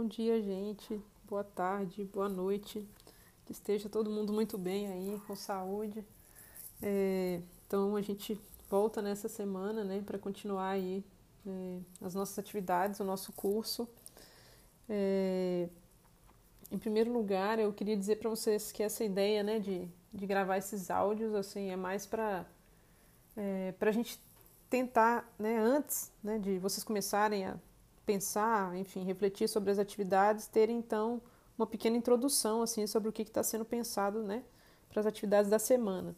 Bom dia, gente. Boa tarde, boa noite. Que esteja todo mundo muito bem aí, com saúde. É, então a gente volta nessa semana, né, para continuar aí é, as nossas atividades, o nosso curso. É, em primeiro lugar, eu queria dizer para vocês que essa ideia, né, de, de gravar esses áudios, assim, é mais para é, a gente tentar, né, antes né, de vocês começarem a pensar, enfim, refletir sobre as atividades, terem então uma pequena introdução assim sobre o que está sendo pensado, né, para as atividades da semana.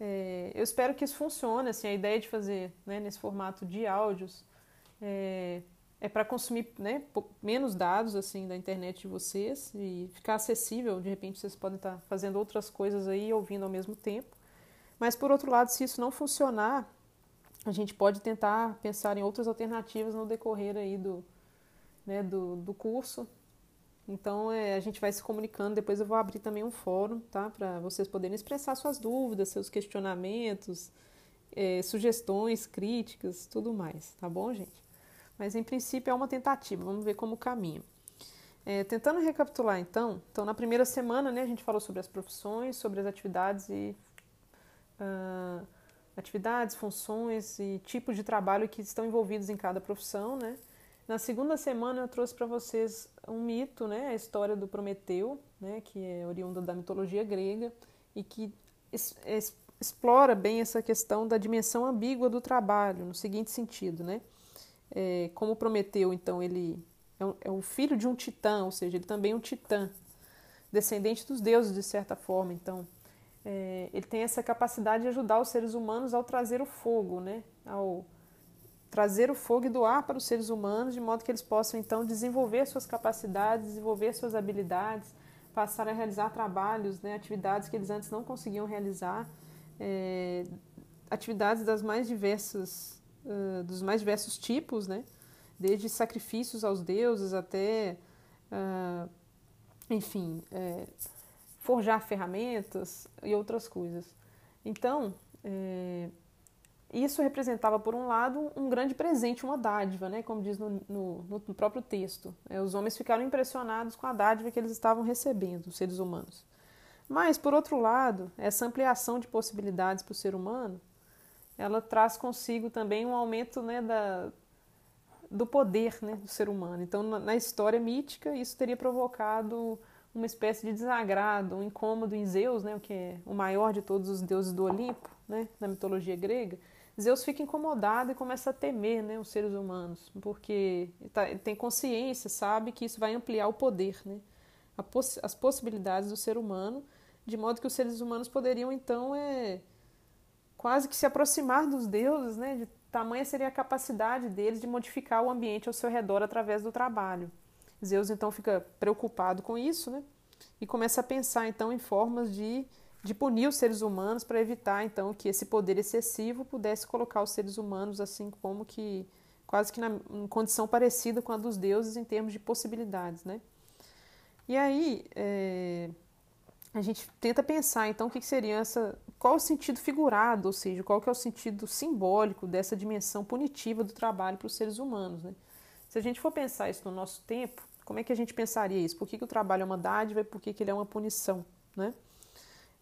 É, eu espero que isso funcione, assim, a ideia de fazer né, nesse formato de áudios é, é para consumir né, menos dados assim da internet de vocês e ficar acessível. De repente vocês podem estar tá fazendo outras coisas aí ouvindo ao mesmo tempo. Mas por outro lado, se isso não funcionar, a gente pode tentar pensar em outras alternativas no decorrer aí do, né, do, do curso. Então é, a gente vai se comunicando. Depois eu vou abrir também um fórum, tá? Para vocês poderem expressar suas dúvidas, seus questionamentos, é, sugestões, críticas, tudo mais, tá bom, gente? Mas em princípio é uma tentativa. Vamos ver como caminha. É, tentando recapitular então, então na primeira semana né, a gente falou sobre as profissões, sobre as atividades e uh, atividades, funções e tipos de trabalho que estão envolvidos em cada profissão, né? Na segunda semana eu trouxe para vocês um mito, né, a história do Prometeu, né, que é oriunda da mitologia grega e que es, es, explora bem essa questão da dimensão ambígua do trabalho, no seguinte sentido, né? É, como Prometeu, então, ele é, um, é o filho de um titã, ou seja, ele também é um titã, descendente dos deuses de certa forma, então é, ele tem essa capacidade de ajudar os seres humanos ao trazer o fogo, né? Ao trazer o fogo e doar para os seres humanos, de modo que eles possam então desenvolver suas capacidades, desenvolver suas habilidades, passar a realizar trabalhos, né? atividades que eles antes não conseguiam realizar, é, atividades das mais diversas, uh, dos mais diversos tipos, né? Desde sacrifícios aos deuses até, uh, enfim. É, forjar ferramentas e outras coisas. Então, é, isso representava, por um lado, um grande presente, uma dádiva, né? como diz no, no, no próprio texto. É, os homens ficaram impressionados com a dádiva que eles estavam recebendo, os seres humanos. Mas, por outro lado, essa ampliação de possibilidades para o ser humano, ela traz consigo também um aumento né, da, do poder né, do ser humano. Então, na, na história mítica, isso teria provocado uma espécie de desagrado, um incômodo em Zeus, né, o que é o maior de todos os deuses do Olimpo, né, na mitologia grega. Zeus fica incomodado e começa a temer né, os seres humanos, porque tá, tem consciência, sabe que isso vai ampliar o poder, né, poss as possibilidades do ser humano, de modo que os seres humanos poderiam então é, quase que se aproximar dos deuses, né, de tamanha seria a capacidade deles de modificar o ambiente ao seu redor através do trabalho. Zeus então fica preocupado com isso, né? E começa a pensar então em formas de, de punir os seres humanos para evitar então que esse poder excessivo pudesse colocar os seres humanos assim como que quase que na em condição parecida com a dos deuses em termos de possibilidades, né? E aí é, a gente tenta pensar então o que seria essa, qual o sentido figurado, ou seja, qual que é o sentido simbólico dessa dimensão punitiva do trabalho para os seres humanos, né? Se a gente for pensar isso no nosso tempo, como é que a gente pensaria isso? Por que, que o trabalho é uma dádiva e por que, que ele é uma punição? Né?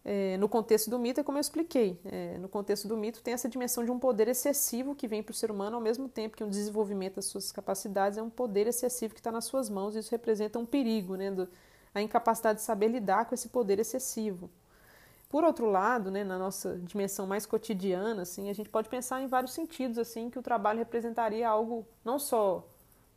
É, no contexto do mito, é como eu expliquei, é, no contexto do mito tem essa dimensão de um poder excessivo que vem para o ser humano, ao mesmo tempo que um desenvolvimento das suas capacidades é um poder excessivo que está nas suas mãos, e isso representa um perigo, né, do, a incapacidade de saber lidar com esse poder excessivo. Por outro lado, né, na nossa dimensão mais cotidiana, assim, a gente pode pensar em vários sentidos, assim, que o trabalho representaria algo não só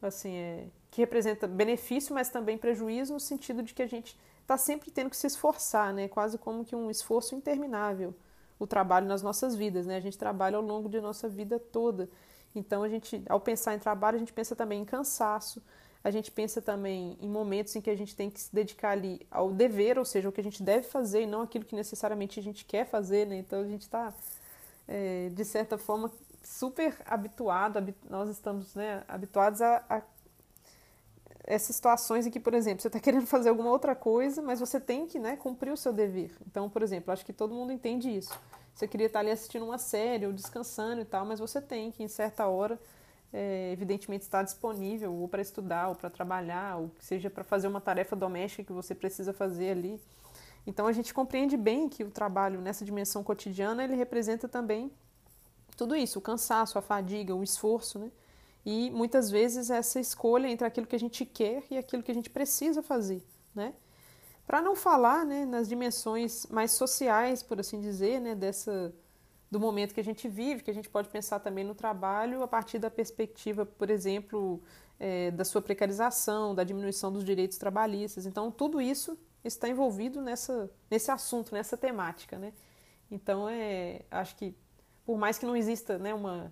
assim, é, que representa benefício, mas também prejuízo, no sentido de que a gente está sempre tendo que se esforçar, né? quase como que um esforço interminável o trabalho nas nossas vidas. Né? A gente trabalha ao longo de nossa vida toda. Então, a gente, ao pensar em trabalho, a gente pensa também em cansaço, a gente pensa também em momentos em que a gente tem que se dedicar ali ao dever, ou seja, o que a gente deve fazer e não aquilo que necessariamente a gente quer fazer. Né? Então, a gente está, é, de certa forma, super habituado, nós estamos né, habituados a, a essas situações em que, por exemplo, você está querendo fazer alguma outra coisa, mas você tem que né, cumprir o seu dever. Então, por exemplo, acho que todo mundo entende isso. Você queria estar ali assistindo uma série ou descansando e tal, mas você tem que, em certa hora, é, evidentemente está disponível ou para estudar, ou para trabalhar, ou seja para fazer uma tarefa doméstica que você precisa fazer ali. Então a gente compreende bem que o trabalho nessa dimensão cotidiana ele representa também tudo isso, o cansaço, a fadiga, o esforço, né? E muitas vezes essa escolha entre aquilo que a gente quer e aquilo que a gente precisa fazer, né? Para não falar, né, nas dimensões mais sociais, por assim dizer, né, dessa do momento que a gente vive, que a gente pode pensar também no trabalho a partir da perspectiva, por exemplo, é, da sua precarização, da diminuição dos direitos trabalhistas. Então, tudo isso está envolvido nessa, nesse assunto, nessa temática, né? Então, é, acho que por mais que não exista né, uma,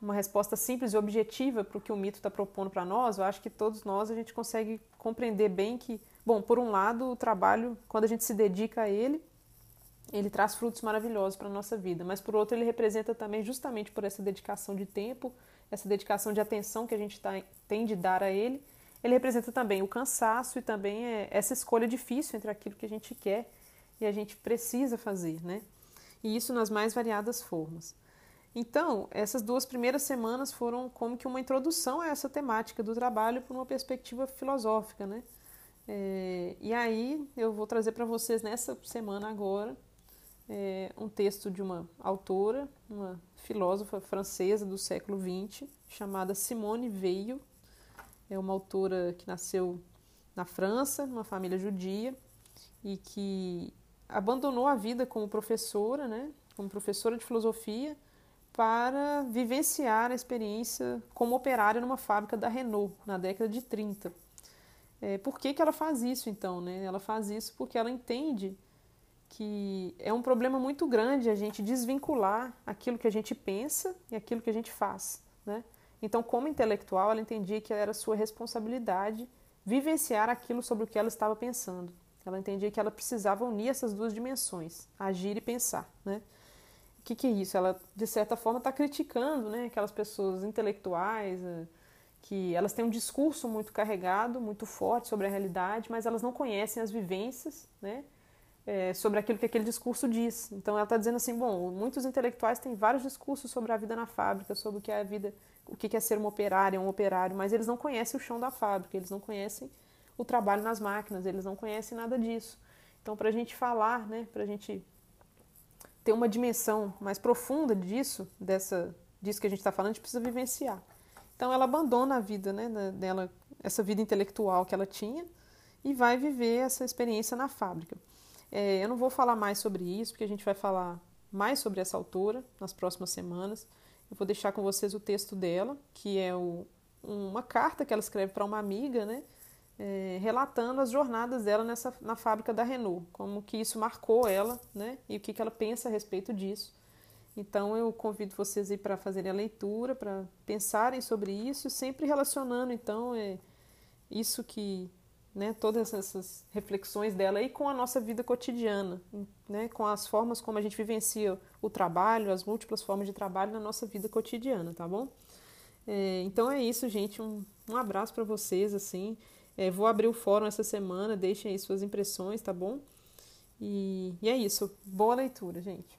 uma resposta simples e objetiva para o que o mito está propondo para nós, eu acho que todos nós a gente consegue compreender bem que, bom, por um lado, o trabalho, quando a gente se dedica a ele, ele traz frutos maravilhosos para a nossa vida, mas por outro ele representa também justamente por essa dedicação de tempo, essa dedicação de atenção que a gente tá, tem de dar a ele, ele representa também o cansaço e também é essa escolha difícil entre aquilo que a gente quer e a gente precisa fazer, né? E isso nas mais variadas formas. Então, essas duas primeiras semanas foram como que uma introdução a essa temática do trabalho por uma perspectiva filosófica, né? É, e aí eu vou trazer para vocês nessa semana agora é, um texto de uma autora, uma filósofa francesa do século XX, chamada Simone Veil. É uma autora que nasceu na França, numa família judia, e que abandonou a vida como professora, né, como professora de filosofia, para vivenciar a experiência como operária numa fábrica da Renault, na década de 30. É, por que, que ela faz isso, então? Né? Ela faz isso porque ela entende que é um problema muito grande a gente desvincular aquilo que a gente pensa e aquilo que a gente faz. Né? Então, como intelectual, ela entendia que era sua responsabilidade vivenciar aquilo sobre o que ela estava pensando. Ela entendia que ela precisava unir essas duas dimensões, agir e pensar. Né? Que, que é isso? Ela, de certa forma, está criticando né, aquelas pessoas intelectuais, eh, que elas têm um discurso muito carregado, muito forte sobre a realidade, mas elas não conhecem as vivências, né? é, sobre aquilo que aquele discurso diz. Então ela está dizendo assim, bom, muitos intelectuais têm vários discursos sobre a vida na fábrica, sobre o que é a vida, o que é ser uma operária, um operário, mas eles não conhecem o chão da fábrica, eles não conhecem o trabalho nas máquinas, eles não conhecem nada disso. Então para a gente falar, né, para a gente ter uma dimensão mais profunda disso, dessa, disso que a gente está falando, a gente precisa vivenciar. Então ela abandona a vida, né, dela, essa vida intelectual que ela tinha e vai viver essa experiência na fábrica. É, eu não vou falar mais sobre isso, porque a gente vai falar mais sobre essa autora nas próximas semanas. Eu vou deixar com vocês o texto dela, que é o, uma carta que ela escreve para uma amiga, né? É, relatando as jornadas dela nessa, na fábrica da Renault, como que isso marcou ela, né? E o que, que ela pensa a respeito disso. Então eu convido vocês aí para fazerem a leitura, para pensarem sobre isso, sempre relacionando então é, isso que né, todas essas reflexões dela aí com a nossa vida cotidiana, né, com as formas como a gente vivencia o trabalho, as múltiplas formas de trabalho na nossa vida cotidiana, tá bom? É, então é isso, gente. Um, um abraço para vocês, assim. É, vou abrir o fórum essa semana, deixem aí suas impressões, tá bom? E, e é isso. Boa leitura, gente.